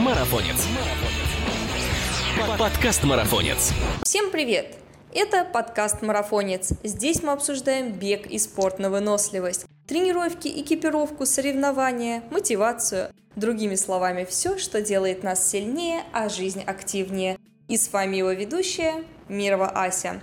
Марафонец. Подкаст Марафонец. Всем привет! Это подкаст «Марафонец». Здесь мы обсуждаем бег и спорт на выносливость, тренировки, экипировку, соревнования, мотивацию. Другими словами, все, что делает нас сильнее, а жизнь активнее. И с вами его ведущая Мирова Ася.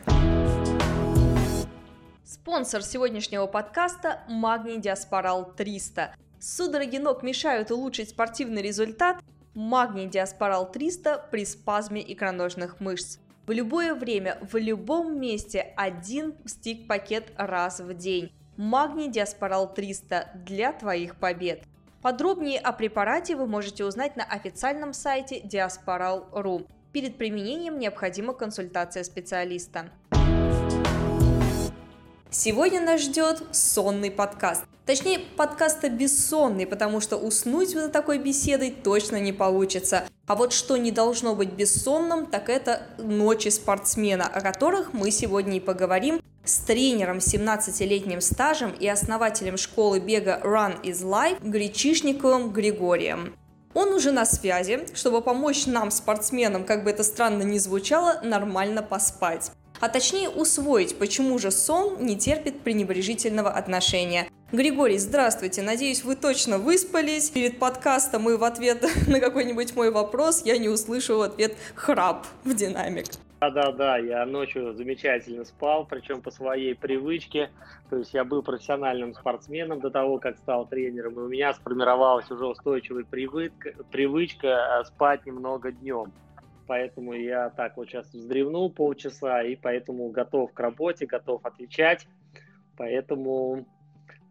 Спонсор сегодняшнего подкаста – Магний Диаспорал 300. Судороги ног мешают улучшить спортивный результат? Магний Диаспорал 300 при спазме икроножных мышц. В любое время, в любом месте один стик-пакет раз в день. Магний Диаспорал 300 для твоих побед. Подробнее о препарате вы можете узнать на официальном сайте diasporal.ru. Перед применением необходима консультация специалиста. Сегодня нас ждет сонный подкаст. Точнее, подкаста бессонный, потому что уснуть за такой беседой точно не получится. А вот что не должно быть бессонным, так это ночи спортсмена, о которых мы сегодня и поговорим с тренером 17-летним стажем и основателем школы бега Run is Life Гречишниковым Григорием. Он уже на связи, чтобы помочь нам, спортсменам, как бы это странно ни звучало, нормально поспать а точнее усвоить, почему же сон не терпит пренебрежительного отношения. Григорий, здравствуйте. Надеюсь, вы точно выспались. Перед подкастом и в ответ на какой-нибудь мой вопрос я не услышу в ответ храп в динамик. Да-да-да, я ночью замечательно спал, причем по своей привычке. То есть я был профессиональным спортсменом до того, как стал тренером, и у меня сформировалась уже устойчивая привычка, привычка спать немного днем поэтому я так вот сейчас вздремнул полчаса, и поэтому готов к работе, готов отвечать. Поэтому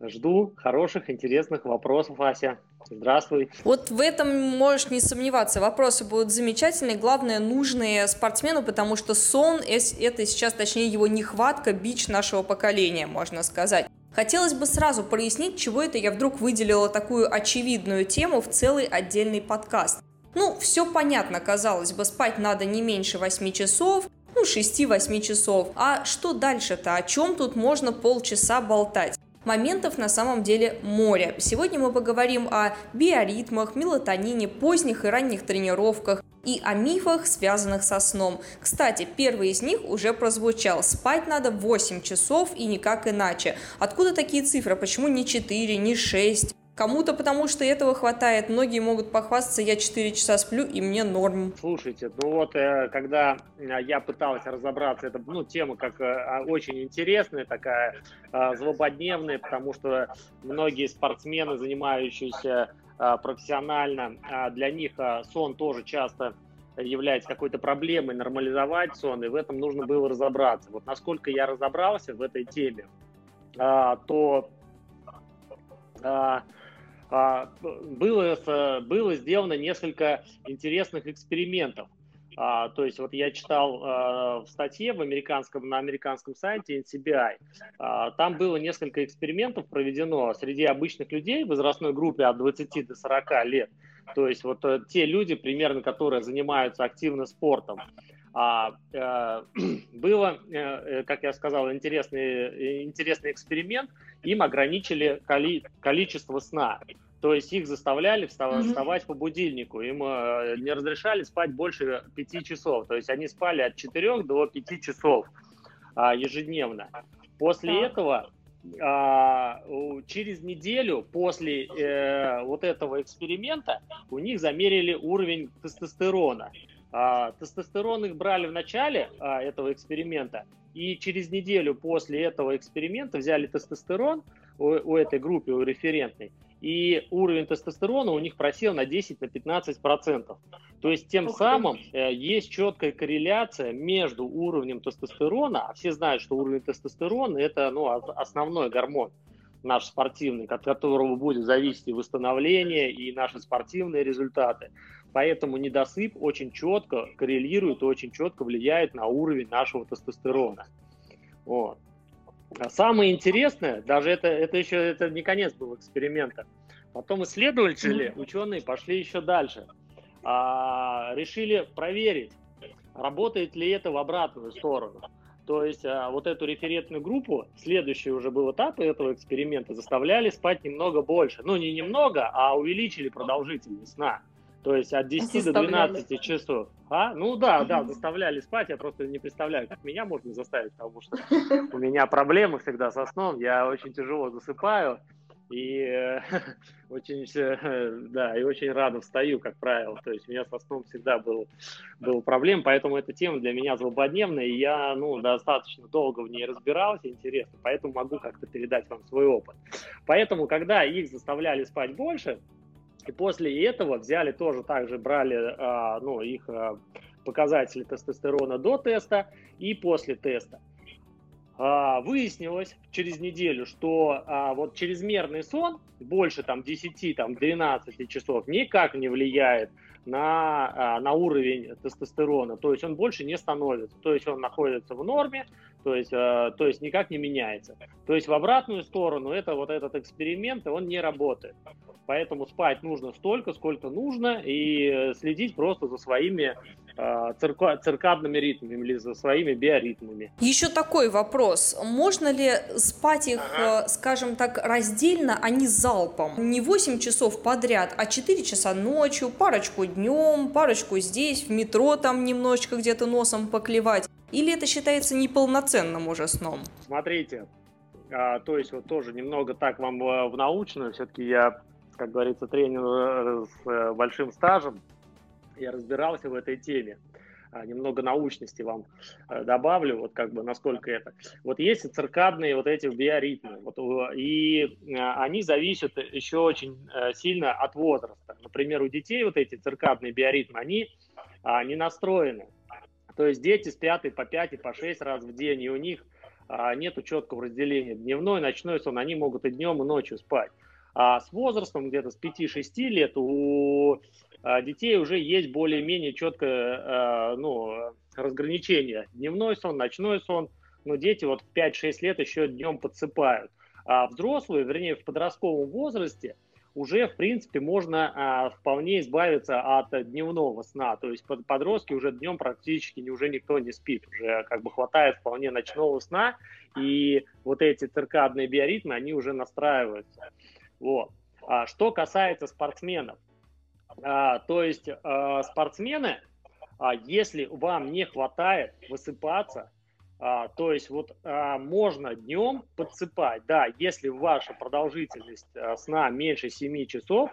жду хороших, интересных вопросов, Ася. Здравствуй. Вот в этом можешь не сомневаться. Вопросы будут замечательные, главное, нужные спортсмену, потому что сон – это сейчас, точнее, его нехватка, бич нашего поколения, можно сказать. Хотелось бы сразу прояснить, чего это я вдруг выделила такую очевидную тему в целый отдельный подкаст. Ну, все понятно, казалось бы, спать надо не меньше 8 часов, ну, 6-8 часов. А что дальше-то? О чем тут можно полчаса болтать? Моментов на самом деле море. Сегодня мы поговорим о биоритмах, мелатонине, поздних и ранних тренировках и о мифах, связанных со сном. Кстати, первый из них уже прозвучал. Спать надо 8 часов и никак иначе. Откуда такие цифры? Почему не 4, не 6? Кому-то потому что этого хватает. Многие могут похвастаться, я 4 часа сплю, и мне норм. Слушайте, ну вот, э, когда э, я пытался разобраться, это, ну, тема как э, а, очень интересная, такая злободневная, потому что многие спортсмены, занимающиеся профессионально, для них сон тоже часто является какой-то проблемой, нормализовать сон, и в этом нужно было разобраться. Вот насколько я разобрался в этой теме, то было, было сделано несколько интересных экспериментов. А, то есть вот я читал а, в статье в американском, на американском сайте NCBI, а, там было несколько экспериментов проведено среди обычных людей в возрастной группе от 20 до 40 лет. То есть вот э, те люди, примерно, которые занимаются активно спортом. А, э, было, э, как я сказал, интересный, интересный эксперимент. Им ограничили коли, количество сна. То есть их заставляли вставать, вставать по будильнику. Им э, не разрешали спать больше пяти часов. То есть они спали от 4 до 5 часов а, ежедневно. После так. этого а, через неделю после э, вот этого эксперимента у них замерили уровень тестостерона. А, тестостерон их брали в начале а, этого эксперимента, и через неделю после этого эксперимента взяли тестостерон у, у этой группы, у референтной, и уровень тестостерона у них просел на 10-15%. процентов. То есть тем самым э, есть четкая корреляция между уровнем тестостерона, а все знают, что уровень тестостерона это ну, основной гормон наш спортивный, от которого будет зависеть и восстановление, и наши спортивные результаты. Поэтому недосып очень четко коррелирует и очень четко влияет на уровень нашего тестостерона. Вот. А самое интересное, даже это, это еще это не конец был эксперимента. Потом исследователи, ученые пошли еще дальше. А, решили проверить, работает ли это в обратную сторону. То есть а, вот эту референтную группу, следующий уже был этап этого эксперимента, заставляли спать немного больше. Ну, не немного, а увеличили продолжительность сна. То есть от 10 до 12 часов. А? Ну да, да, заставляли спать. Я просто не представляю, как меня можно заставить, потому что у меня проблемы всегда со сном. Я очень тяжело засыпаю. И э, очень, э, да, и очень рано встаю, как правило. То есть у меня со сном всегда был, был проблем, поэтому эта тема для меня злободневная, и я, ну, достаточно долго в ней разбирался, интересно, поэтому могу как-то передать вам свой опыт. Поэтому, когда их заставляли спать больше, и после этого взяли тоже также брали, а, ну, их а, показатели тестостерона до теста и после теста. А, выяснилось через неделю, что а, вот чрезмерный сон, больше там 10, там 12 часов, никак не влияет на, а, на уровень тестостерона, то есть он больше не становится, то есть он находится в норме, то есть, то есть никак не меняется. То есть в обратную сторону это вот этот эксперимент, он не работает. Поэтому спать нужно столько, сколько нужно, и следить просто за своими Э, циркадными ритмами или за своими биоритмами. Еще такой вопрос. Можно ли спать их, ага. Э, скажем так, раздельно, а не залпом? Не 8 часов подряд, а 4 часа ночью, парочку днем, парочку здесь, в метро там немножечко где-то носом поклевать? Или это считается неполноценным уже сном? Смотрите, а, то есть вот тоже немного так вам в научную, все-таки я, как говорится, тренер э, с большим стажем, я разбирался в этой теме. А, немного научности вам э, добавлю, вот как бы насколько это. Вот есть циркадные вот эти биоритмы, вот, и э, они зависят еще очень э, сильно от возраста. Например, у детей вот эти циркадные биоритмы, они а, не настроены. То есть дети спят и по 5, и по 6 раз в день, и у них а, нету четкого разделения. Дневной, ночной сон, они могут и днем, и ночью спать. А с возрастом, где-то с 5-6 лет, у а, детей уже есть более-менее четкое а, ну, разграничение. Дневной сон, ночной сон. Но дети вот в 5-6 лет еще днем подсыпают. А взрослые, вернее, в подростковом возрасте уже, в принципе, можно а, вполне избавиться от дневного сна. То есть подростки уже днем практически уже никто не спит. Уже как бы хватает вполне ночного сна. И вот эти циркадные биоритмы, они уже настраиваются. Вот. А что касается спортсменов, а, то есть спортсмены, если вам не хватает высыпаться, а, то есть вот а, можно днем подсыпать, да, если ваша продолжительность а, сна меньше 7 часов,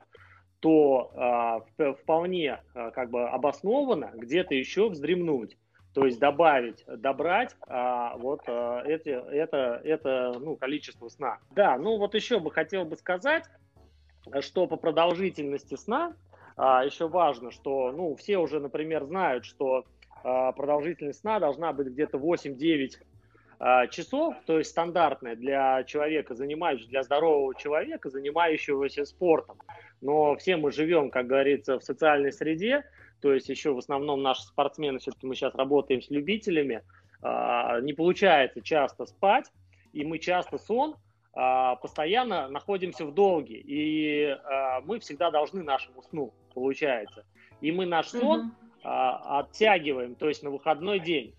то а, вполне а, как бы обоснованно где-то еще вздремнуть. То есть добавить, добрать а, вот а, эти, это, это ну, количество сна. Да, ну вот еще бы хотел бы сказать, что по продолжительности сна а, еще важно, что, ну, все уже, например, знают, что продолжительность сна должна быть где-то 8-9 а, часов, то есть стандартная для человека, занимающегося, для здорового человека, занимающегося спортом. Но все мы живем, как говорится, в социальной среде, то есть еще в основном наши спортсмены, все-таки мы сейчас работаем с любителями, а, не получается часто спать, и мы часто сон постоянно находимся в долге, и мы всегда должны нашему сну, получается. И мы наш сон mm-hmm. оттягиваем, то есть на выходной день.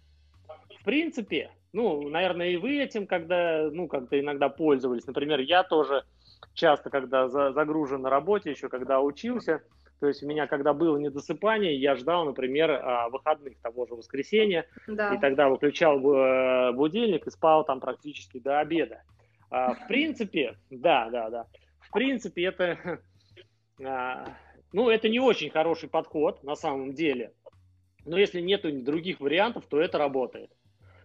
В принципе, ну, наверное, и вы этим, когда, ну, как-то иногда пользовались. Например, я тоже часто, когда загружен на работе, еще когда учился, то есть у меня, когда было недосыпание, я ждал, например, выходных того же воскресенья, да. и тогда выключал э, будильник и спал там практически до обеда. А, в принципе, да, да, да. В принципе, это, а, ну, это не очень хороший подход на самом деле. Но если нет других вариантов, то это работает.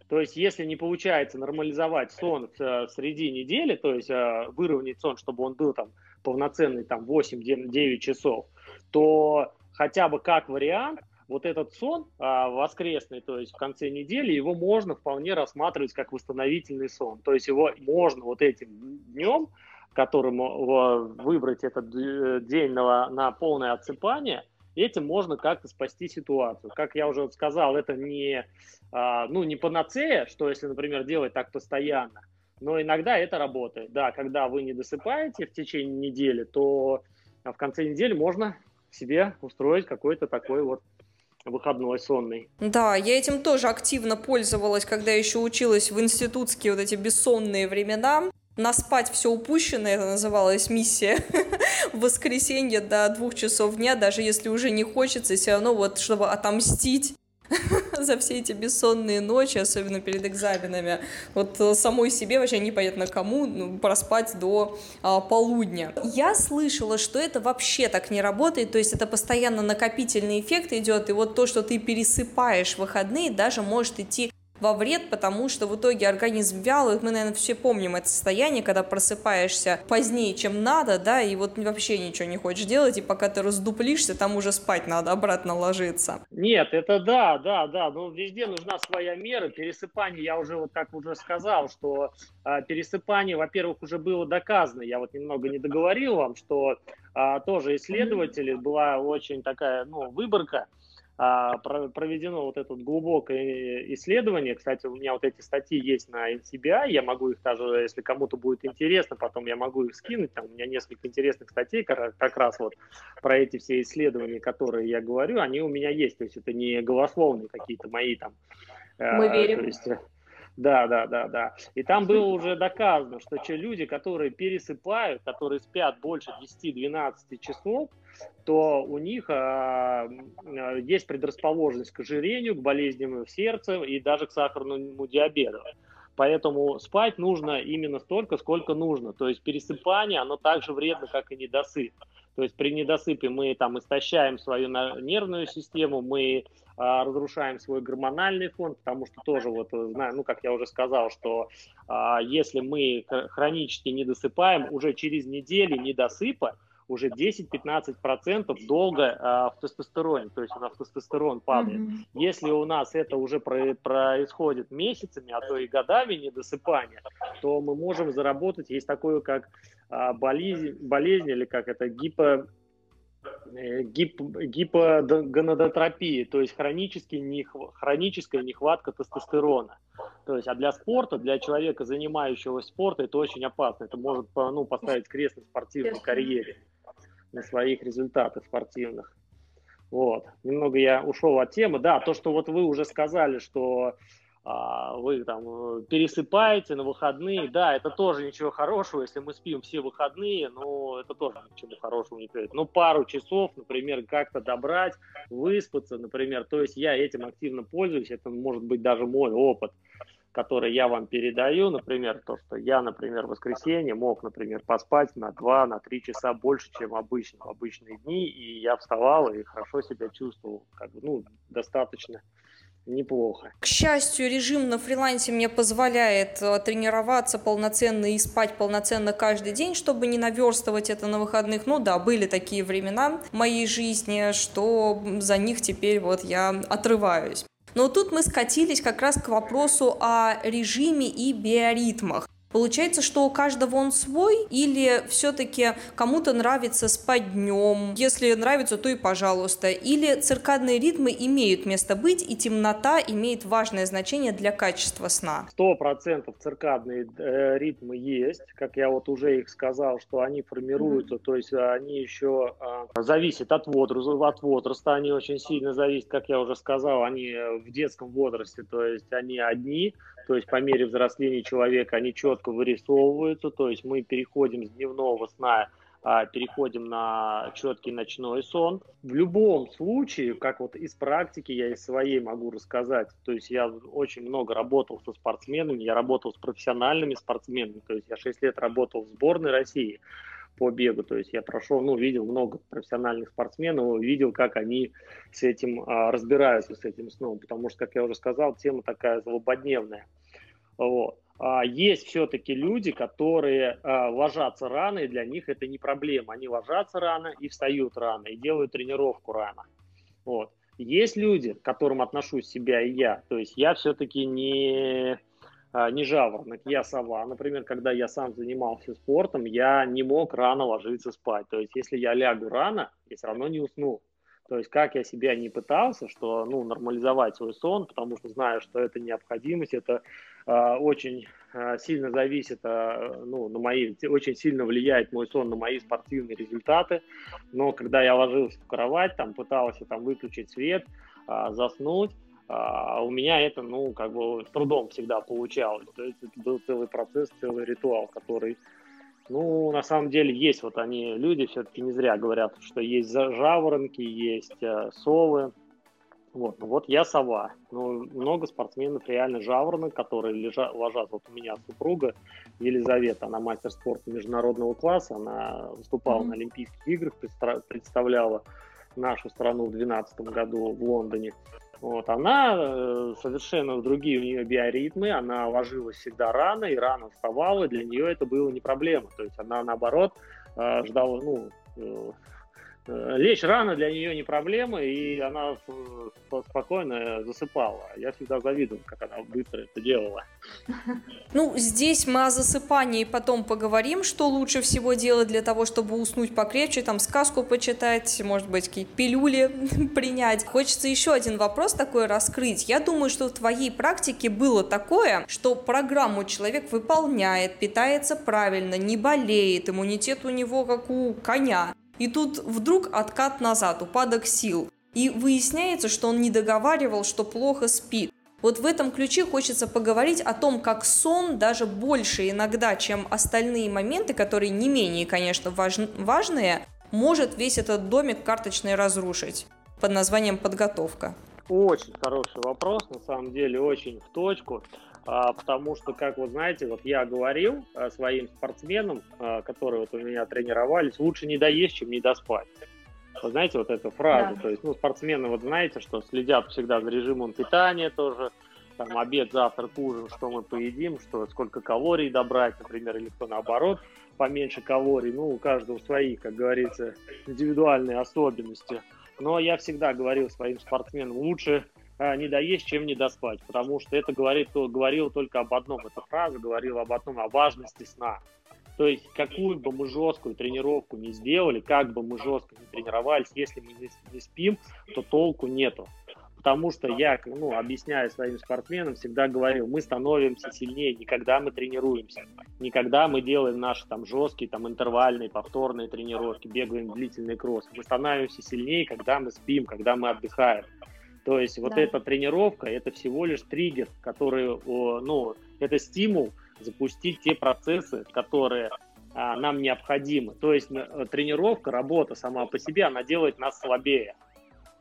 То есть, если не получается нормализовать сон в, среди недели, то есть а, выровнять сон, чтобы он был там полноценный там 8-9 часов, то хотя бы как вариант вот этот сон а, воскресный, то есть в конце недели, его можно вполне рассматривать как восстановительный сон. То есть его можно вот этим днем, которым выбрать этот э, день на, на полное отсыпание, этим можно как-то спасти ситуацию. Как я уже сказал, это не, а, ну, не панацея, что если, например, делать так постоянно, но иногда это работает. Да, когда вы не досыпаете в течение недели, то в конце недели можно себе устроить какой-то такой вот выходной сонный. Да, я этим тоже активно пользовалась, когда еще училась в институтские вот эти бессонные времена наспать все упущенное, это называлась миссия. в воскресенье до двух часов дня, даже если уже не хочется, все равно вот, чтобы отомстить за все эти бессонные ночи, особенно перед экзаменами. Вот э, самой себе вообще непонятно кому ну, проспать до а, полудня. Я слышала, что это вообще так не работает, то есть это постоянно накопительный эффект идет, и вот то, что ты пересыпаешь выходные, даже может идти во вред, потому что в итоге организм вял, мы, наверное, все помним это состояние, когда просыпаешься позднее, чем надо, да, и вот вообще ничего не хочешь делать, и пока ты раздуплишься, там уже спать надо, обратно ложиться. Нет, это да, да, да, но везде нужна своя мера, пересыпание, я уже вот как уже сказал, что э, пересыпание, во-первых, уже было доказано, я вот немного не договорил вам, что э, тоже исследователи, была очень такая, ну, выборка, проведено вот это глубокое исследование. Кстати, у меня вот эти статьи есть на NCBI, я могу их даже, если кому-то будет интересно, потом я могу их скинуть. Там у меня несколько интересных статей как раз вот про эти все исследования, которые я говорю, они у меня есть. То есть это не голословные какие-то мои там. Э, Мы верим. То есть, э, да, да, да, да. И там было уже доказано, что те люди, которые пересыпают, которые спят больше 10-12 часов, то у них а, есть предрасположенность к ожирению, к болезням сердца и даже к сахарному диабету. Поэтому спать нужно именно столько, сколько нужно. То есть пересыпание, оно так же вредно, как и недосып. То есть при недосыпе мы там истощаем свою нервную систему, мы а, разрушаем свой гормональный фон, потому что тоже вот знаю, ну как я уже сказал, что а, если мы хронически не досыпаем, уже через неделю недосыпа уже 10-15% долго а, в тестостероне, то есть у нас тестостерон падает. Mm-hmm. Если у нас это уже про- происходит месяцами, а то и годами недосыпания, то мы можем заработать, есть такое как а, болезнь, болезнь или как это, гипо э, гип, гипогонадотропия, то есть хронический нехв, хроническая нехватка тестостерона. То есть, а для спорта, для человека, занимающегося спортом, это очень опасно. Это может ну, поставить крест на спортивной карьере на своих результатах спортивных. Вот. Немного я ушел от темы. Да, то, что вот вы уже сказали, что а, вы там э, пересыпаете на выходные, да, это тоже ничего хорошего, если мы спим все выходные, но это тоже ничего хорошего не приведет. Ну, пару часов, например, как-то добрать, выспаться, например, то есть я этим активно пользуюсь, это может быть даже мой опыт который я вам передаю, например, то, что я, например, в воскресенье мог, например, поспать на 2, на 3 часа больше, чем обычно, в обычные дни, и я вставал и хорошо себя чувствовал, как бы, ну, достаточно неплохо. К счастью, режим на фрилансе мне позволяет э, тренироваться полноценно и спать полноценно каждый день, чтобы не наверстывать это на выходных. Ну да, были такие времена в моей жизни, что за них теперь вот я отрываюсь. Но тут мы скатились как раз к вопросу о режиме и биоритмах. Получается, что у каждого он свой, или все-таки кому-то нравится спать днем, если нравится, то и пожалуйста, или циркадные ритмы имеют место быть, и темнота имеет важное значение для качества сна. Сто процентов циркадные э, ритмы есть, как я вот уже их сказал, что они формируются, mm-hmm. то есть они еще э, зависят от возраста, от возраста, они очень сильно зависят, как я уже сказал, они в детском возрасте, то есть они одни, то есть по мере взросления человека они четко вырисовываются, то есть мы переходим с дневного сна а, переходим на четкий ночной сон. В любом случае, как вот из практики я из своей могу рассказать, то есть я очень много работал со спортсменами, я работал с профессиональными спортсменами, то есть я 6 лет работал в сборной России по бегу, то есть я прошел, ну, видел много профессиональных спортсменов, видел, как они с этим а, разбираются, с этим сном, потому что, как я уже сказал, тема такая злободневная. Вот. А есть все-таки люди, которые а, ложатся рано, и для них это не проблема. Они ложатся рано и встают рано, и делают тренировку рано. Вот. Есть люди, к которым отношусь себя и я. То есть я все-таки не, а, не жаворонок, я сова. Например, когда я сам занимался спортом, я не мог рано ложиться спать. То есть если я лягу рано, я все равно не усну. То есть как я себя не пытался, что ну, нормализовать свой сон, потому что знаю, что это необходимость, это очень э, сильно зависит, э, ну, на мои, очень сильно влияет мой сон на мои спортивные результаты. Но когда я ложился в кровать, там пытался там выключить свет, э, заснуть, у меня это, ну, как бы с трудом всегда получалось. То есть это был целый процесс, целый ритуал, который Ну, на самом деле есть вот они, люди все-таки не зря говорят, что есть жаворонки, есть э, совы. Вот, вот я сова. Ну, много спортсменов реально жаворонок, которые лежат, ложат. Вот у меня супруга Елизавета, она мастер спорта международного класса, она выступала mm-hmm. на Олимпийских играх, представляла нашу страну в 2012 году в Лондоне. Вот, она э, совершенно другие у нее биоритмы, она ложилась всегда рано и рано вставала, для нее это было не проблема. То есть она наоборот э, ждала, ну, Э, лечь рано для нее не проблема, и она спокойно засыпала. Я всегда завидовал, как она быстро это делала. Ну, здесь мы о засыпании потом поговорим, что лучше всего делать для того, чтобы уснуть покрепче, там сказку почитать, может быть, какие-то пилюли принять. Хочется еще один вопрос такой раскрыть. Я думаю, что в твоей практике было такое, что программу человек выполняет, питается правильно, не болеет, иммунитет у него как у коня. И тут вдруг откат назад, упадок сил. И выясняется, что он не договаривал, что плохо спит. Вот в этом ключе хочется поговорить о том, как сон даже больше иногда, чем остальные моменты, которые не менее, конечно, важ... важные, может весь этот домик карточный разрушить под названием подготовка. Очень хороший вопрос, на самом деле, очень в точку. А, потому что, как вы знаете, вот я говорил а, своим спортсменам, а, которые вот у меня тренировались, лучше не доесть, чем не доспать. Вы знаете, вот эту фразу, да. то есть, ну, спортсмены, вот знаете, что следят всегда за режимом питания тоже, там, обед, завтрак, ужин, что мы поедим, что сколько калорий добрать, например, или кто наоборот, поменьше калорий, ну, у каждого свои, как говорится, индивидуальные особенности. Но я всегда говорил своим спортсменам, лучше не доесть, чем не доспать, потому что это говорит, говорило только об одном, эта фраза говорила об одном, о важности сна. То есть какую бы мы жесткую тренировку не сделали, как бы мы жестко не тренировались, если мы не, не спим, то толку нету. Потому что я, ну, объясняю своим спортсменам, всегда говорил, мы становимся сильнее не когда мы тренируемся, не когда мы делаем наши там жесткие, там интервальные, повторные тренировки, бегаем длительный кросс. Мы становимся сильнее, когда мы спим, когда мы отдыхаем. То есть вот да. эта тренировка, это всего лишь триггер, который, ну, это стимул запустить те процессы, которые а, нам необходимы. То есть э, тренировка, работа сама по себе, она делает нас слабее.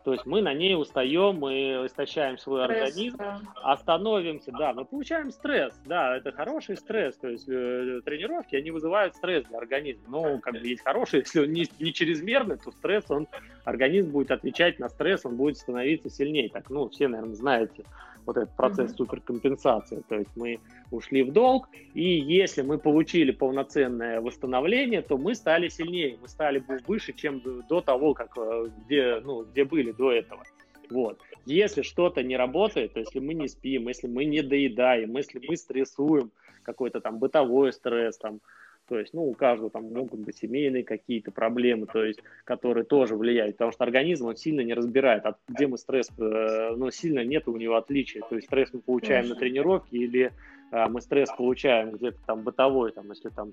То есть мы на ней устаем, мы истощаем свой стресс, организм, да. остановимся, да, мы получаем стресс, да, это хороший стресс, то есть э, тренировки, они вызывают стресс для организма, но как бы есть хороший, если он не, не чрезмерный, то стресс, он, организм будет отвечать на стресс, он будет становиться сильнее, так, ну, все, наверное, знаете, вот этот процесс mm-hmm. суперкомпенсации. То есть мы ушли в долг, и если мы получили полноценное восстановление, то мы стали сильнее, мы стали выше, чем до того, как, э, где, ну, где были до этого. Вот. Если что-то не работает, то если мы не спим, если мы не доедаем, если мы стрессуем, какой-то там бытовой стресс, там, то есть, ну, у каждого там могут быть семейные какие-то проблемы, то есть, которые тоже влияют, потому что организм, он сильно не разбирает, от, где мы стресс, э, ну, сильно нет у него отличия, то есть, стресс мы получаем Конечно. на тренировке или э, мы стресс получаем где-то там бытовой, там, если там,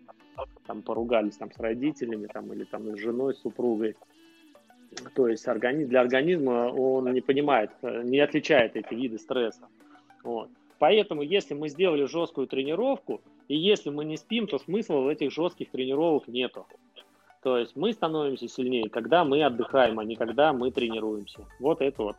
там поругались там с родителями, там, или там с женой, с супругой, то есть, организм, для организма он не понимает, э, не отличает эти виды стресса, вот. Поэтому, если мы сделали жесткую тренировку, и если мы не спим, то смысла в этих жестких тренировок нету. То есть мы становимся сильнее, когда мы отдыхаем, а не когда мы тренируемся. Вот это вот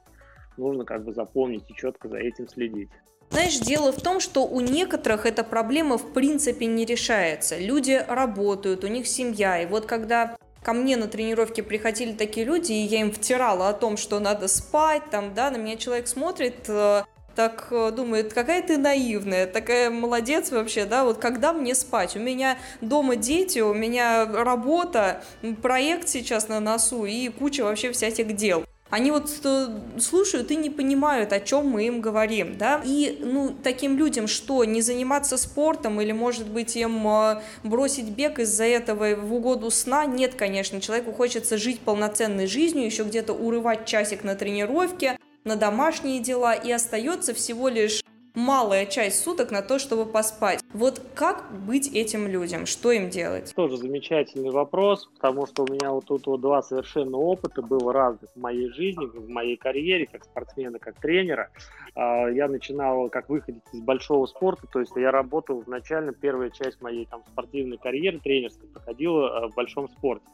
нужно как бы запомнить и четко за этим следить. Знаешь, дело в том, что у некоторых эта проблема в принципе не решается. Люди работают, у них семья. И вот когда ко мне на тренировке приходили такие люди, и я им втирала о том, что надо спать, там, да, на меня человек смотрит, э, так э, думает, какая ты наивная, такая молодец вообще, да, вот когда мне спать? У меня дома дети, у меня работа, проект сейчас на носу и куча вообще всяких дел. Они вот э, слушают и не понимают, о чем мы им говорим, да. И, ну, таким людям что, не заниматься спортом или, может быть, им э, бросить бег из-за этого в угоду сна? Нет, конечно, человеку хочется жить полноценной жизнью, еще где-то урывать часик на тренировке, на домашние дела, и остается всего лишь малая часть суток на то, чтобы поспать. Вот как быть этим людям? Что им делать? Тоже замечательный вопрос, потому что у меня вот тут вот два совершенно опыта было разных в моей жизни, в моей карьере, как спортсмена, как тренера. А, я начинал как выходить из большого спорта, то есть я работал изначально, первая часть моей там спортивной карьеры тренерской проходила э, в большом спорте.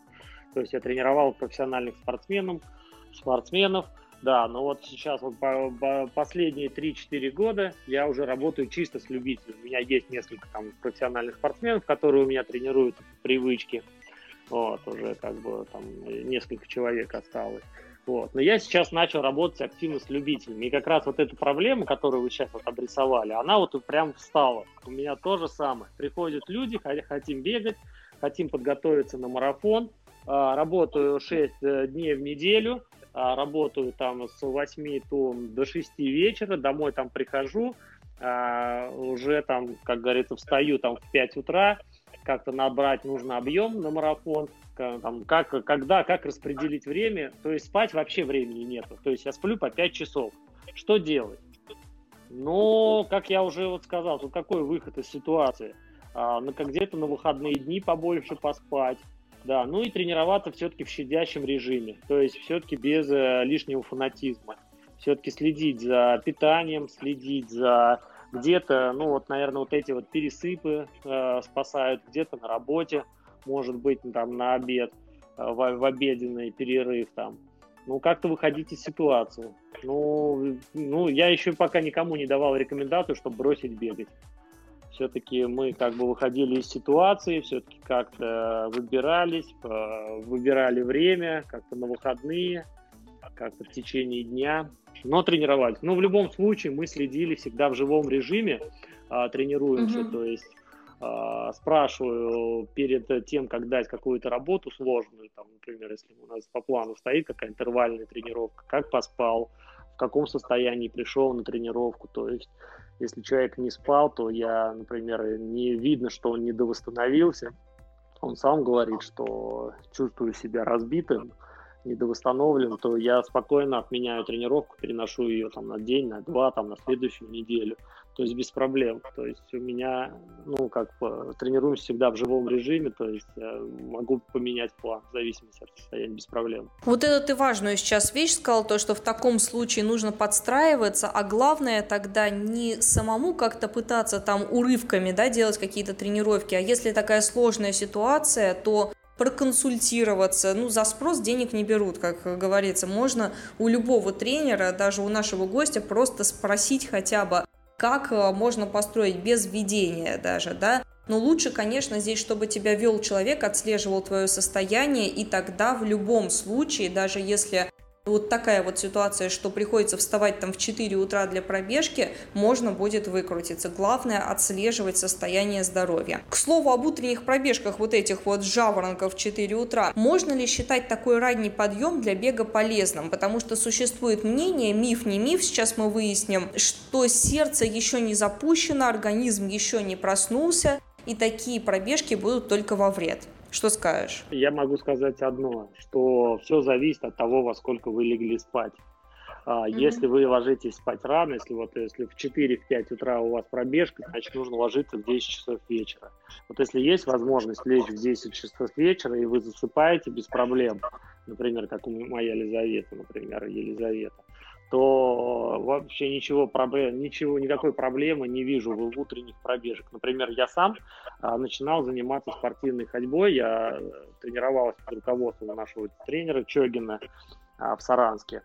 То есть я тренировал профессиональных спортсменов, спортсменов, да, но вот сейчас вот по, по последние 3-4 года я уже работаю чисто с любителями. У меня есть несколько там профессиональных спортсменов, которые у меня тренируют привычки. Вот, уже как бы там несколько человек осталось. Вот. Но я сейчас начал работать активно с любителями. И как раз вот эта проблема, которую вы сейчас вот обрисовали, она вот прям встала. У меня то же самое. Приходят люди, хотим бегать, хотим подготовиться на марафон, а, работаю 6 э, дней в неделю, работаю там с 8 тон до 6 вечера, домой там прихожу, а, уже там, как говорится, встаю там в 5 утра, как-то набрать нужно объем на марафон, там, как, когда, как распределить время, то есть спать вообще времени нету, то есть я сплю по 5 часов. Что делать? Ну, как я уже вот сказал, тут какой выход из ситуации? А, ну, где-то на выходные дни побольше поспать, да, ну и тренироваться все-таки в щадящем режиме, то есть все-таки без э, лишнего фанатизма. Все-таки следить за питанием, следить за где-то, ну вот, наверное, вот эти вот пересыпы э, спасают, где-то на работе, может быть, там на обед, э, в, в обеденный перерыв там. Ну, как-то выходить из ситуации. Ну, ну, я еще пока никому не давал рекомендацию, чтобы бросить бегать все-таки мы как бы выходили из ситуации, все-таки как-то выбирались, выбирали время, как-то на выходные, как-то в течение дня, но тренировались. Но в любом случае мы следили всегда в живом режиме, а, тренируемся, mm-hmm. то есть а, спрашиваю перед тем, как дать какую-то работу сложную, там, например, если у нас по плану стоит какая интервальная тренировка, как поспал, в каком состоянии пришел на тренировку, то есть если человек не спал, то я, например, не видно, что он недовосстановился. Он сам говорит, что чувствую себя разбитым, недовосстановлен, то я спокойно отменяю тренировку, переношу ее там на день, на два, там на следующую неделю. То есть без проблем. То есть у меня, ну, как тренируемся всегда в живом режиме, то есть могу поменять план в зависимости от состояния без проблем. Вот это ты важную сейчас вещь сказал, то, что в таком случае нужно подстраиваться, а главное тогда не самому как-то пытаться там урывками, да, делать какие-то тренировки, а если такая сложная ситуация, то проконсультироваться. Ну, за спрос денег не берут, как говорится. Можно у любого тренера, даже у нашего гостя, просто спросить хотя бы, как э, можно построить без введения даже, да. Но лучше, конечно, здесь, чтобы тебя вел человек, отслеживал твое состояние, и тогда в любом случае, даже если вот такая вот ситуация, что приходится вставать там в 4 утра для пробежки, можно будет выкрутиться. Главное отслеживать состояние здоровья. К слову об утренних пробежках вот этих вот жаворонков в 4 утра. Можно ли считать такой ранний подъем для бега полезным? Потому что существует мнение, миф не миф, сейчас мы выясним, что сердце еще не запущено, организм еще не проснулся, и такие пробежки будут только во вред. Что скажешь? Я могу сказать одно, что все зависит от того, во сколько вы легли спать. Mm-hmm. Если вы ложитесь спать рано, если вот если в 4-5 утра у вас пробежка, значит нужно ложиться в 10 часов вечера. Вот если есть возможность лечь в 10 часов вечера и вы засыпаете без проблем, например, как у моя Елизавета, например, Елизавета, то вообще ничего проблем, ничего, никакой проблемы не вижу в утренних пробежек. Например, я сам а, начинал заниматься спортивной ходьбой, я тренировался под руководством нашего тренера Чогина а, в Саранске.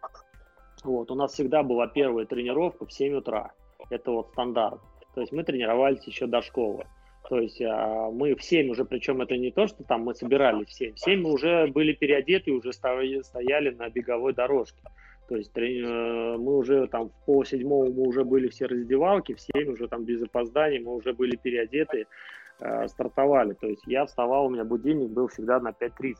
Вот, у нас всегда была первая тренировка в 7 утра. Это вот стандарт. То есть мы тренировались еще до школы. То есть а, мы в 7 уже, причем это не то, что там мы собирались в 7. В 7 мы уже были переодеты, уже стояли на беговой дорожке. То есть э, мы уже там в пол седьмого мы уже были все раздевалки, в семь уже там без опозданий мы уже были переодеты, э, стартовали. То есть я вставал, у меня будильник был всегда на 5.30.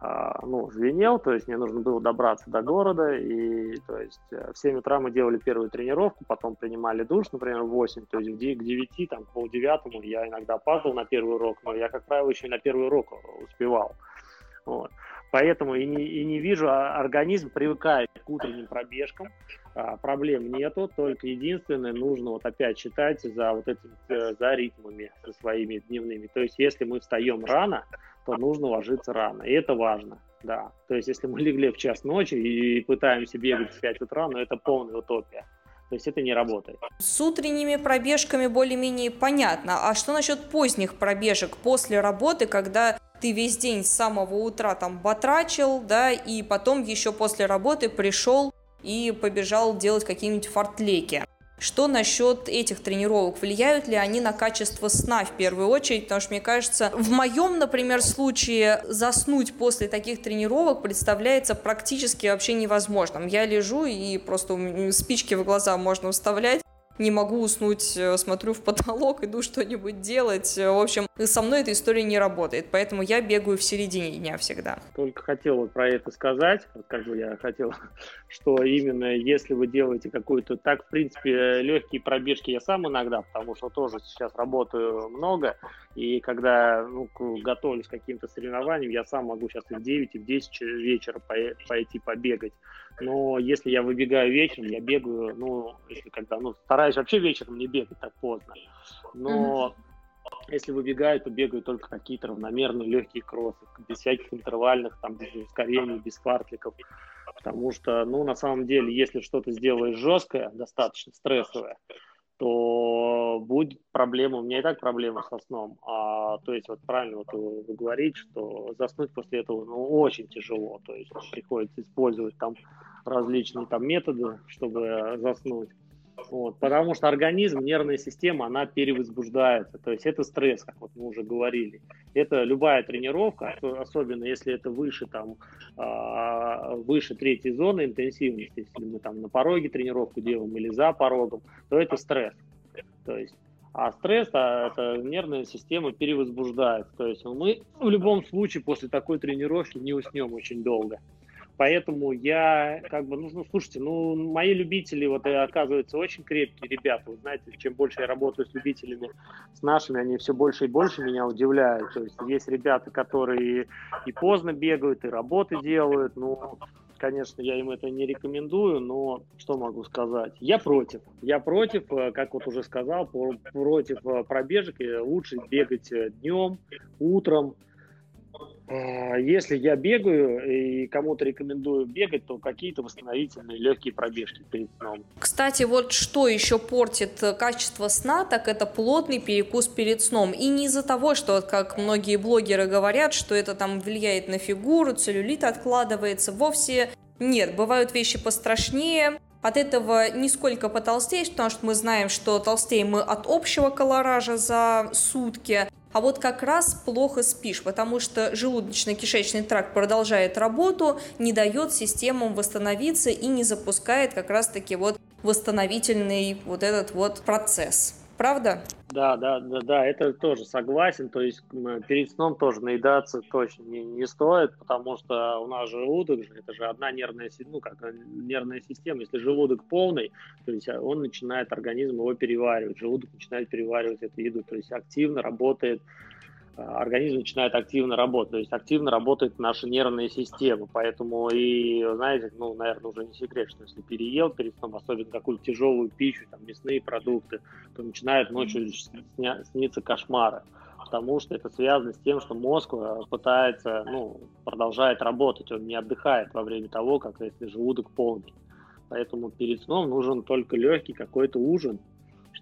А, ну, звенел, то есть мне нужно было добраться до города, и то есть э, в 7 утра мы делали первую тренировку, потом принимали душ, например, в 8, то есть к 9, там, пол девятому я иногда опаздывал на первый урок, но я, как правило, еще на первый урок успевал. Вот. Поэтому и не, и не вижу, а организм привыкает к утренним пробежкам, а, проблем нету, только единственное, нужно вот опять считать за вот этими, э, за ритмами со своими дневными. То есть если мы встаем рано, то нужно ложиться рано, и это важно, да. То есть если мы легли в час ночи и пытаемся бегать в 5 утра, ну это полная утопия. То есть это не работает. С утренними пробежками более-менее понятно. А что насчет поздних пробежек после работы, когда ты весь день с самого утра там батрачил, да, и потом еще после работы пришел и побежал делать какие-нибудь фортлеки. Что насчет этих тренировок? Влияют ли они на качество сна в первую очередь? Потому что, мне кажется, в моем, например, случае заснуть после таких тренировок представляется практически вообще невозможным. Я лежу и просто спички в глаза можно вставлять, не могу уснуть, э, смотрю в потолок, иду что-нибудь делать. В общем, со мной эта история не работает, поэтому я бегаю в середине дня всегда. Только хотел вот про это сказать, как бы я хотел, что именно если вы делаете какую-то, так, в принципе, легкие пробежки я сам иногда, потому что тоже сейчас работаю много, и когда ну, готовлюсь к каким-то соревнованиям, я сам могу сейчас и в 9, и в 10 вечера пойти побегать. Но если я выбегаю вечером, я бегаю, ну, если когда, ну, стараюсь вообще вечером не бегать так поздно. Но mm-hmm. если выбегаю, то бегаю только какие-то равномерные легкие кроссы, без всяких интервальных, там, без ускорений, без фартликов. Потому что, ну, на самом деле, если что-то сделаешь жесткое, достаточно стрессовое, то будет проблема, у меня и так проблема со сном. А, то есть вот правильно вот вы, вы что заснуть после этого ну, очень тяжело. То есть приходится использовать там различные там методы, чтобы заснуть. Вот, потому что организм, нервная система, она перевозбуждается. То есть это стресс, как вот мы уже говорили. Это любая тренировка, особенно если это выше, там, а, выше третьей зоны интенсивности, если мы там на пороге тренировку делаем или за порогом, то это стресс. То есть а стресс, а, это нервная система перевозбуждается. То есть мы в любом случае после такой тренировки не уснем очень долго. Поэтому я как бы, ну, ну, слушайте, ну, мои любители, вот, оказывается, очень крепкие ребята. Вы знаете, чем больше я работаю с любителями, с нашими, они все больше и больше меня удивляют. То есть есть ребята, которые и поздно бегают, и работы делают. Ну, конечно, я им это не рекомендую, но что могу сказать? Я против. Я против, э, как вот уже сказал, против э, пробежек. Лучше бегать э, днем, утром, если я бегаю и кому-то рекомендую бегать, то какие-то восстановительные легкие пробежки перед сном. Кстати, вот что еще портит качество сна, так это плотный перекус перед сном. И не из-за того, что, как многие блогеры говорят, что это там влияет на фигуру, целлюлит откладывается. Вовсе нет, бывают вещи пострашнее. От этого нисколько потолстеешь, потому что мы знаем, что толстеем мы от общего колоража за сутки, а вот как раз плохо спишь, потому что желудочно-кишечный тракт продолжает работу, не дает системам восстановиться и не запускает как раз-таки вот восстановительный вот этот вот процесс. Правда? Да, да, да, да, это тоже согласен. То есть перед сном тоже наедаться точно не, не стоит, потому что у нас желудок же, это же одна нервная, ну, как нервная система. Если желудок полный, то есть он начинает, организм его переваривать, желудок начинает переваривать эту еду, то есть активно работает организм начинает активно работать, то есть активно работает наша нервная система, поэтому и, знаете, ну, наверное, уже не секрет, что если переел перед сном, особенно какую-то тяжелую пищу, там, мясные продукты, то начинает ночью сня- сниться кошмары, потому что это связано с тем, что мозг э, пытается, ну, продолжает работать, он не отдыхает во время того, как если желудок полный. Поэтому перед сном нужен только легкий какой-то ужин,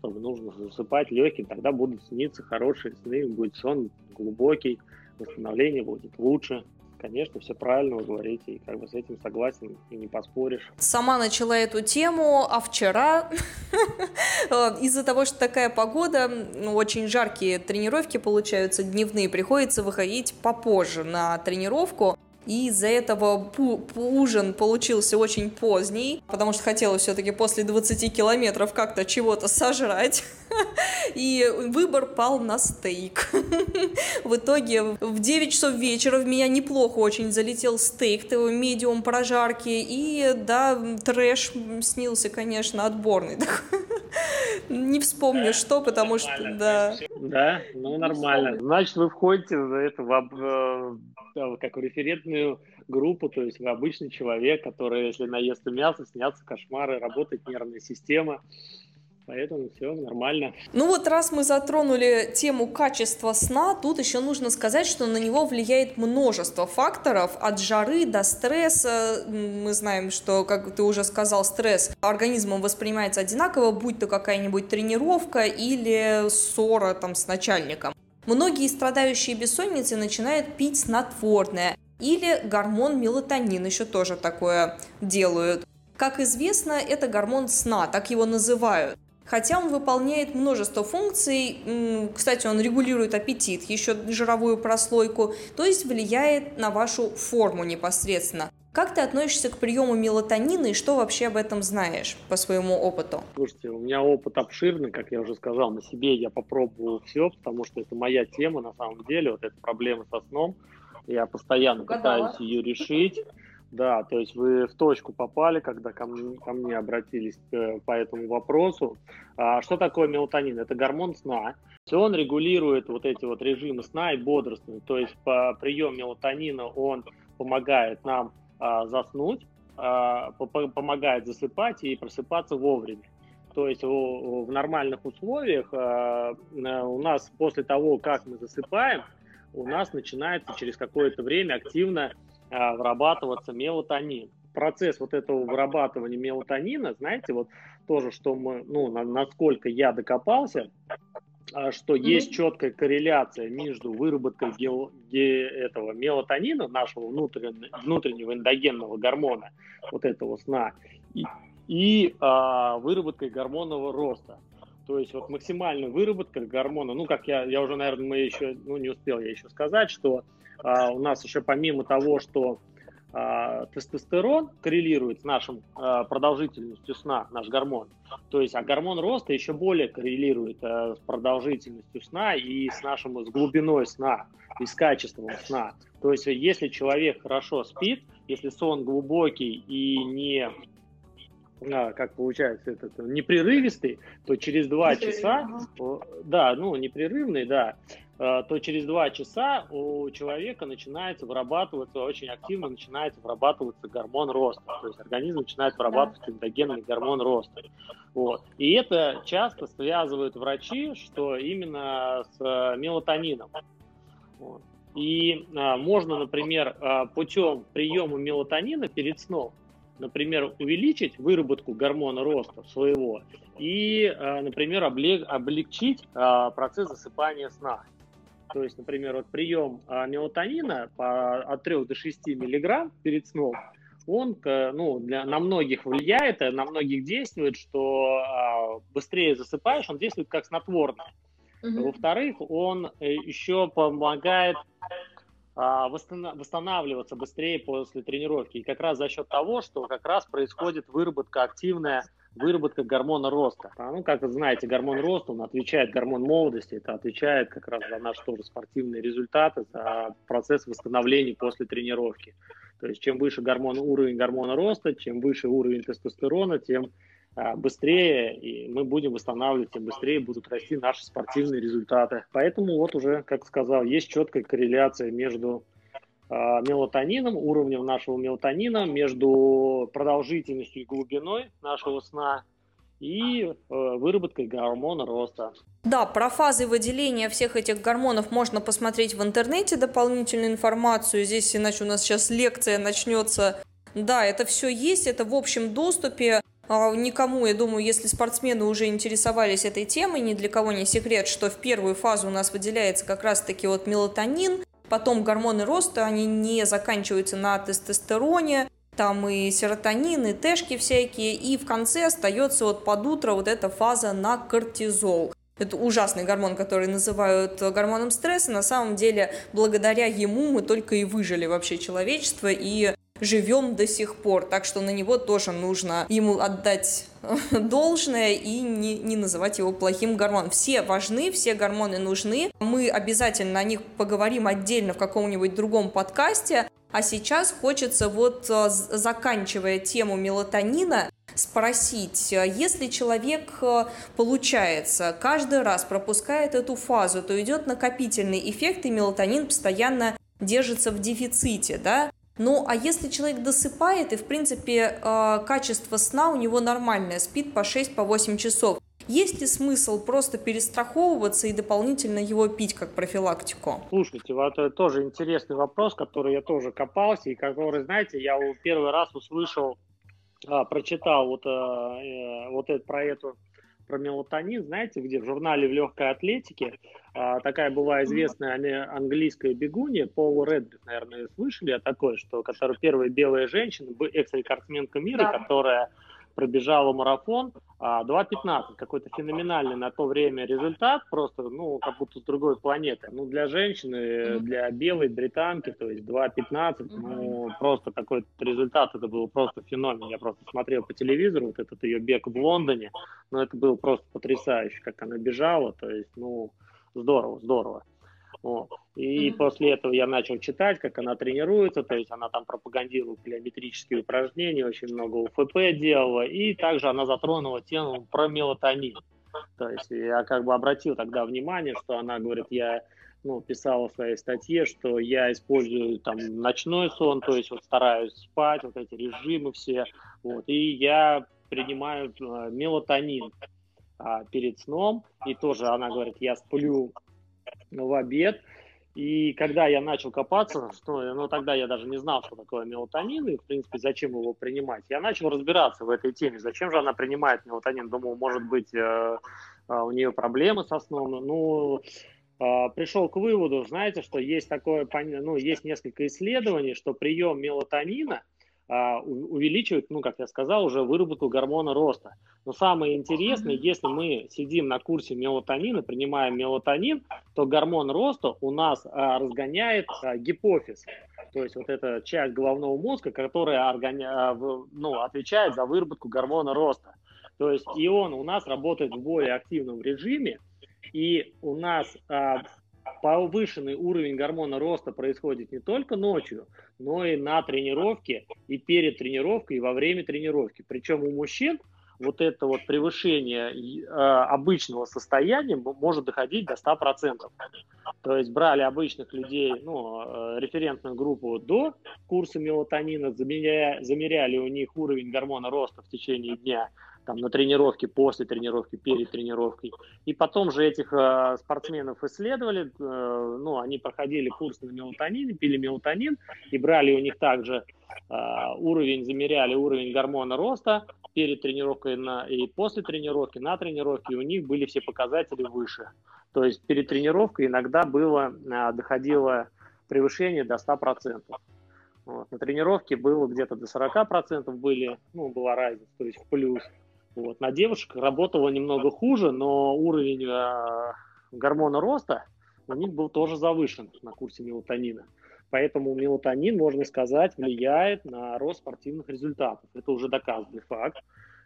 чтобы нужно засыпать легким, тогда будут сниться хорошие сны, будет сон глубокий, восстановление будет лучше. Конечно, все правильно вы говорите, и как бы с этим согласен, и не поспоришь. Сама начала эту тему, а вчера из-за того, что такая погода, ну, очень жаркие тренировки получаются дневные, приходится выходить попозже на тренировку. И из-за этого ужин получился очень поздний, потому что хотелось все-таки после 20 километров как-то чего-то сожрать. И выбор пал на стейк. В итоге в 9 часов вечера в меня неплохо очень залетел стейк, медиум прожарки, и да, трэш снился, конечно, отборный. Не вспомню, что, потому что, да. Да, ну нормально. Значит, вы входите за это в, э, как в референтную группу, то есть вы обычный человек, который, если наест мясо, снятся кошмары, работает нервная система, Поэтому все нормально. Ну вот раз мы затронули тему качества сна, тут еще нужно сказать, что на него влияет множество факторов, от жары до стресса. Мы знаем, что, как ты уже сказал, стресс организмом воспринимается одинаково, будь то какая-нибудь тренировка или ссора там с начальником. Многие страдающие бессонницей начинают пить снотворное или гормон мелатонин, еще тоже такое делают. Как известно, это гормон сна, так его называют. Хотя он выполняет множество функций, кстати, он регулирует аппетит, еще жировую прослойку, то есть влияет на вашу форму непосредственно. Как ты относишься к приему мелатонина и что вообще об этом знаешь по своему опыту? Слушайте, у меня опыт обширный, как я уже сказал, на себе я попробовал все, потому что это моя тема на самом деле, вот эта проблема со сном. Я постоянно Угадала. пытаюсь ее решить. Да, то есть вы в точку попали, когда ко мне, ко мне обратились э, по этому вопросу. А что такое мелатонин? Это гормон сна. Он регулирует вот эти вот режимы сна и бодрствования. То есть по прием мелатонина он помогает нам заснуть, а, помогает засыпать и просыпаться вовремя. То есть в, нормальных условиях а, у нас после того, как мы засыпаем, у нас начинается через какое-то время активно а, вырабатываться мелатонин. Процесс вот этого вырабатывания мелатонина, знаете, вот тоже, что мы, ну, на, насколько я докопался, а, что mm-hmm. есть четкая корреляция между выработкой ге, ге, этого мелатонина, нашего внутреннего, внутреннего эндогенного гормона, вот этого сна, и, и а, выработкой гормонного роста. То есть вот максимальная выработка гормона, ну, как я, я уже, наверное, мы еще, ну, не успел я еще сказать, что а, у нас еще помимо того, что а, тестостерон коррелирует с нашим а, продолжительностью сна, наш гормон, то есть, а гормон роста еще более коррелирует а, с продолжительностью сна и с нашим, с глубиной сна, и с качеством сна. То есть, если человек хорошо спит, если сон глубокий и не как получается, этот непрерывистый, то через два часа, да, ну, непрерывный, да, то через два часа у человека начинается вырабатываться, очень активно начинается вырабатываться гормон роста. То есть организм начинает вырабатывать эндогенный гормон роста. Вот. И это часто связывают врачи, что именно с э, мелатонином. Вот. И а, можно, например, путем приема мелатонина перед сном, например, увеличить выработку гормона роста своего и, например, облегчить процесс засыпания сна. То есть, например, вот прием а, мелатонина по, от 3 до 6 миллиграмм перед сном, он ну, для, на многих влияет, на многих действует, что а, быстрее засыпаешь, он действует как снотворное. Угу. Во-вторых, он э, еще помогает а, восстанавливаться быстрее после тренировки. И как раз за счет того, что как раз происходит выработка активная выработка гормона роста. А, ну, как вы знаете, гормон роста, он отвечает, гормон молодости, это отвечает как раз за наши тоже спортивные результаты, за процесс восстановления после тренировки. То есть чем выше гормон, уровень гормона роста, чем выше уровень тестостерона, тем а, быстрее и мы будем восстанавливать, тем быстрее будут расти наши спортивные результаты. Поэтому вот уже, как сказал, есть четкая корреляция между мелатонином, уровнем нашего мелатонина, между продолжительностью и глубиной нашего сна и э, выработкой гормона роста. Да, про фазы выделения всех этих гормонов можно посмотреть в интернете дополнительную информацию. Здесь иначе у нас сейчас лекция начнется. Да, это все есть, это в общем доступе. А, никому, я думаю, если спортсмены уже интересовались этой темой, ни для кого не секрет, что в первую фазу у нас выделяется как раз-таки вот мелатонин, Потом гормоны роста, они не заканчиваются на тестостероне, там и серотонин, и тэшки всякие, и в конце остается вот под утро вот эта фаза на кортизол. Это ужасный гормон, который называют гормоном стресса. На самом деле, благодаря ему мы только и выжили вообще человечество и живем до сих пор. Так что на него тоже нужно ему отдать должное и не, не называть его плохим гормоном. Все важны, все гормоны нужны. Мы обязательно о них поговорим отдельно в каком-нибудь другом подкасте. А сейчас хочется вот, э, заканчивая тему мелатонина, спросить, э, если человек, э, получается, каждый раз пропускает эту фазу, то идет накопительный эффект, и мелатонин постоянно держится в дефиците, да? Ну, а если человек досыпает, и, в принципе, э, качество сна у него нормальное, спит по 6-8 по часов, есть ли смысл просто перестраховываться и дополнительно его пить как профилактику? Слушайте, вот это тоже интересный вопрос, который я тоже копался, и который, знаете, я первый раз услышал, а, прочитал вот, а, э, вот это, про эту про мелатонин, знаете, где в журнале в легкой атлетике а, такая была известная английская бегунья, Пол Редбит, наверное, слышали о такой, что, которая первая белая женщина, экс-рекордсменка мира, да. которая пробежала марафон 2.15, а, какой-то феноменальный на то время результат, просто, ну, как будто с другой планеты. Ну, для женщины, для белой британки, то есть 2.15, ну, просто такой результат, это был просто феномен. Я просто смотрел по телевизору вот этот ее бег в Лондоне, но ну, это было просто потрясающе, как она бежала, то есть, ну, здорово, здорово. Вот. И mm-hmm. после этого я начал читать, как она тренируется, то есть она там пропагандирует плеометрические упражнения, очень много УФП делала, и также она затронула тему про мелатонин. То есть я как бы обратил тогда внимание, что она говорит, я ну, писала в своей статье, что я использую там ночной сон, то есть вот стараюсь спать, вот эти режимы все, вот, и я принимаю э, мелатонин а, перед сном, и тоже она говорит, я сплю в обед. И когда я начал копаться, что, ну тогда я даже не знал, что такое мелатонин и, в принципе, зачем его принимать. Я начал разбираться в этой теме, зачем же она принимает мелатонин. Думал, может быть, э, э, у нее проблемы со сном. Ну, э, пришел к выводу, знаете, что есть такое, ну, есть несколько исследований, что прием мелатонина – увеличивает, ну, как я сказал, уже выработку гормона роста. Но самое интересное, если мы сидим на курсе мелатонина, принимаем мелатонин, то гормон роста у нас а, разгоняет а, гипофиз. То есть вот эта часть головного мозга, которая ну, отвечает за выработку гормона роста. То есть и он у нас работает в более активном режиме, и у нас повышенный уровень гормона роста происходит не только ночью, но и на тренировке, и перед тренировкой, и во время тренировки. Причем у мужчин вот это вот превышение э, обычного состояния может доходить до 100%. То есть брали обычных людей, ну, э, референтную группу до курса мелатонина, замеряли, замеряли у них уровень гормона роста в течение дня, там, на тренировке, после тренировки, перед тренировкой. И потом же этих э, спортсменов исследовали, э, ну, они проходили курс на мелатонин, пили мелатонин и брали у них также э, уровень, замеряли уровень гормона роста перед тренировкой на, и после тренировки, на тренировке, и у них были все показатели выше. То есть перед тренировкой иногда было, э, доходило превышение до 100%. Вот. На тренировке было где-то до 40% были, ну, была разница, то есть в плюс. Вот. На девушек работало немного хуже, но уровень э, гормона роста у них был тоже завышен на курсе мелатонина. Поэтому мелатонин, можно сказать, влияет на рост спортивных результатов. Это уже доказанный факт,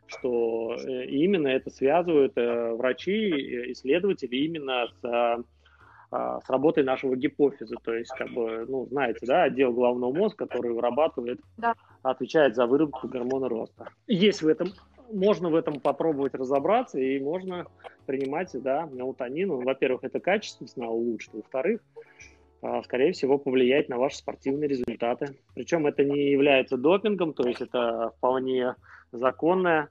что э, именно это связывают э, врачи, э, исследователи именно с, э, с работой нашего гипофиза. То есть, как бы, ну, знаете, да, отдел головного мозга, который вырабатывает, да. отвечает за выработку гормона роста. Есть в этом можно в этом попробовать разобраться, и можно принимать, да, мелатонин. Во-первых, это качество сна улучшит, во-вторых, а, скорее всего, повлияет на ваши спортивные результаты. Причем это не является допингом, то есть это вполне законная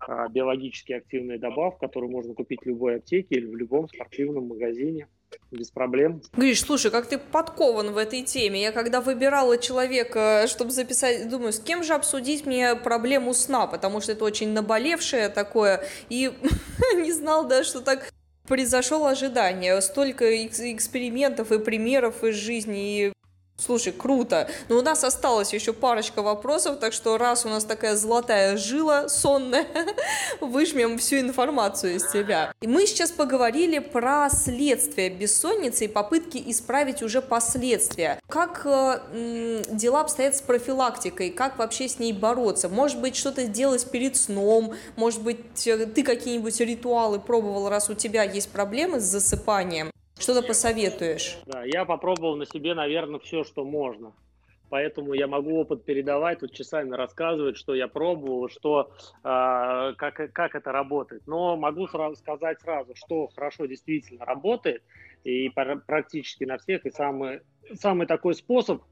а, биологически активная добавка, которую можно купить в любой аптеке или в любом спортивном магазине без проблем. Гриш, слушай, как ты подкован в этой теме. Я когда выбирала человека, чтобы записать, думаю, с кем же обсудить мне проблему сна, потому что это очень наболевшее такое, и не знал даже, что так произошло ожидание. Столько экспериментов и примеров из жизни, и Слушай, круто. Но у нас осталось еще парочка вопросов, так что раз у нас такая золотая жила сонная, выжмем всю информацию из тебя. И мы сейчас поговорили про следствие бессонницы и попытки исправить уже последствия. Как э, дела обстоят с профилактикой? Как вообще с ней бороться? Может быть, что-то сделать перед сном? Может быть, э, ты какие-нибудь ритуалы пробовал, раз у тебя есть проблемы с засыпанием? Что-то посоветуешь? Да, я попробовал на себе, наверное, все, что можно. Поэтому я могу опыт передавать, тут часами рассказывать, что я пробовал, что, э, как, как это работает. Но могу сразу сказать сразу, что хорошо действительно работает, и практически на всех. И самый, самый такой способ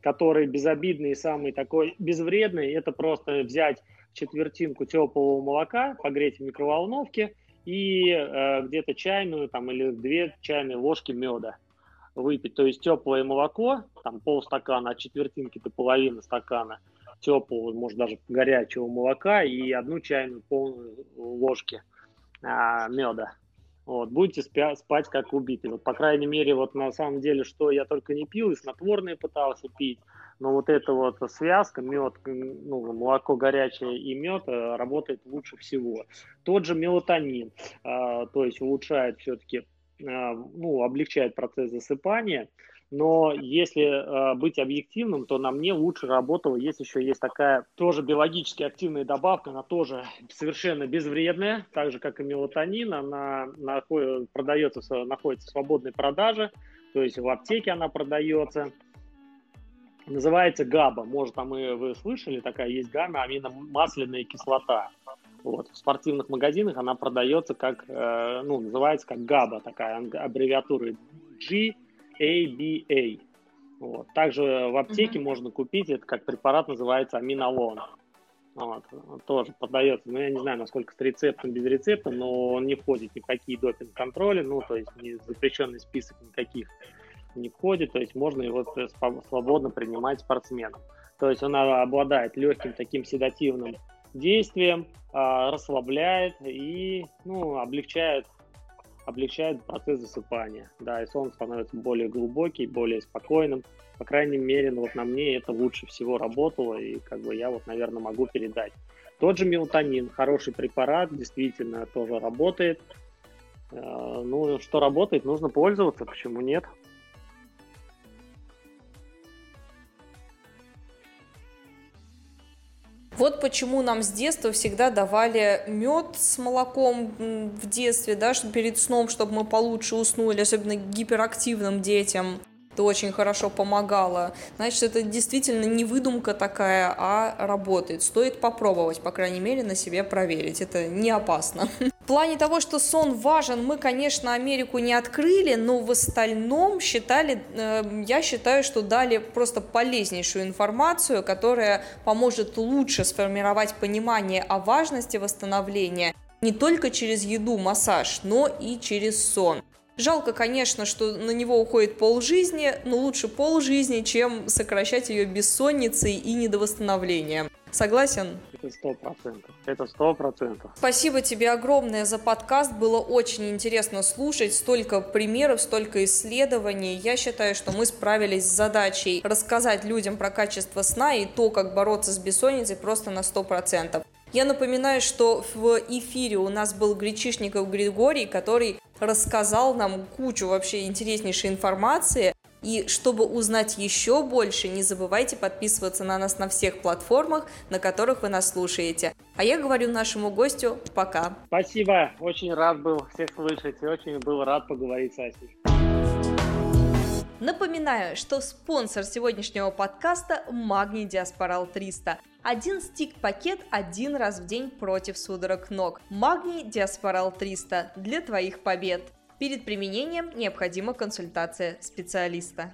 который безобидный и самый такой безвредный, это просто взять четвертинку теплого молока, погреть в микроволновке и э, где-то чайную там, или две чайные ложки меда выпить. То есть теплое молоко, там полстакана, от четвертинки до половины стакана теплого, может даже горячего молока и одну чайную полную ложки а, меда. Вот, будете спя- спать как убитый. Вот, по крайней мере, вот на самом деле, что я только не пил, и снотворные пытался пить, но вот эта вот связка, мед, ну, молоко горячее и мед э, работает лучше всего. Тот же мелатонин, э, то есть улучшает все-таки, э, ну, облегчает процесс засыпания, но если э, быть объективным, то на мне лучше работала, есть еще есть такая тоже биологически активная добавка, она тоже совершенно безвредная, так же как и мелатонин, она находится, продается, находится в свободной продаже, то есть в аптеке она продается, называется ГАБА, может там и вы слышали, такая есть гамма аминомасляная кислота. Вот. В спортивных магазинах она продается как, э, ну, называется как ГАБА, такая аббревиатура G ABA. Вот. Также в аптеке mm-hmm. можно купить, это как препарат называется аминолон. Вот. тоже продается, ну я не знаю, насколько с рецептом, без рецепта, но он не входит ни в какие допинг-контроли, ну то есть не запрещенный список никаких не входит, то есть можно его свободно принимать спортсменам. То есть он обладает легким таким седативным действием, а, расслабляет и ну, облегчает облегчает процесс засыпания. Да, и сон становится более глубокий, более спокойным. По крайней мере, ну, вот на мне это лучше всего работало, и как бы я вот, наверное, могу передать. Тот же мелатонин, хороший препарат, действительно тоже работает. Э, ну, что работает, нужно пользоваться, почему нет? Вот почему нам с детства всегда давали мед с молоком в детстве, да, чтобы перед сном, чтобы мы получше уснули, особенно гиперактивным детям. Это очень хорошо помогало. Значит, это действительно не выдумка такая, а работает. Стоит попробовать, по крайней мере, на себе проверить. Это не опасно. Плане того, что сон важен, мы, конечно, Америку не открыли, но в остальном считали, э, я считаю, что дали просто полезнейшую информацию, которая поможет лучше сформировать понимание о важности восстановления не только через еду, массаж, но и через сон. Жалко, конечно, что на него уходит полжизни, но лучше полжизни, чем сокращать ее бессонницей и недовосстановлением. Согласен? Это сто процентов. Это сто процентов. Спасибо тебе огромное за подкаст. Было очень интересно слушать. Столько примеров, столько исследований. Я считаю, что мы справились с задачей рассказать людям про качество сна и то, как бороться с бессонницей просто на сто процентов. Я напоминаю, что в эфире у нас был Гречишников Григорий, который рассказал нам кучу вообще интереснейшей информации. И чтобы узнать еще больше, не забывайте подписываться на нас на всех платформах, на которых вы нас слушаете. А я говорю нашему гостю пока. Спасибо, очень рад был всех слышать и очень был рад поговорить с Асей. Напоминаю, что спонсор сегодняшнего подкаста – Магний Диаспорал 300. Один стик-пакет один раз в день против судорог ног. Магний Диаспорал 300 для твоих побед. Перед применением необходима консультация специалиста.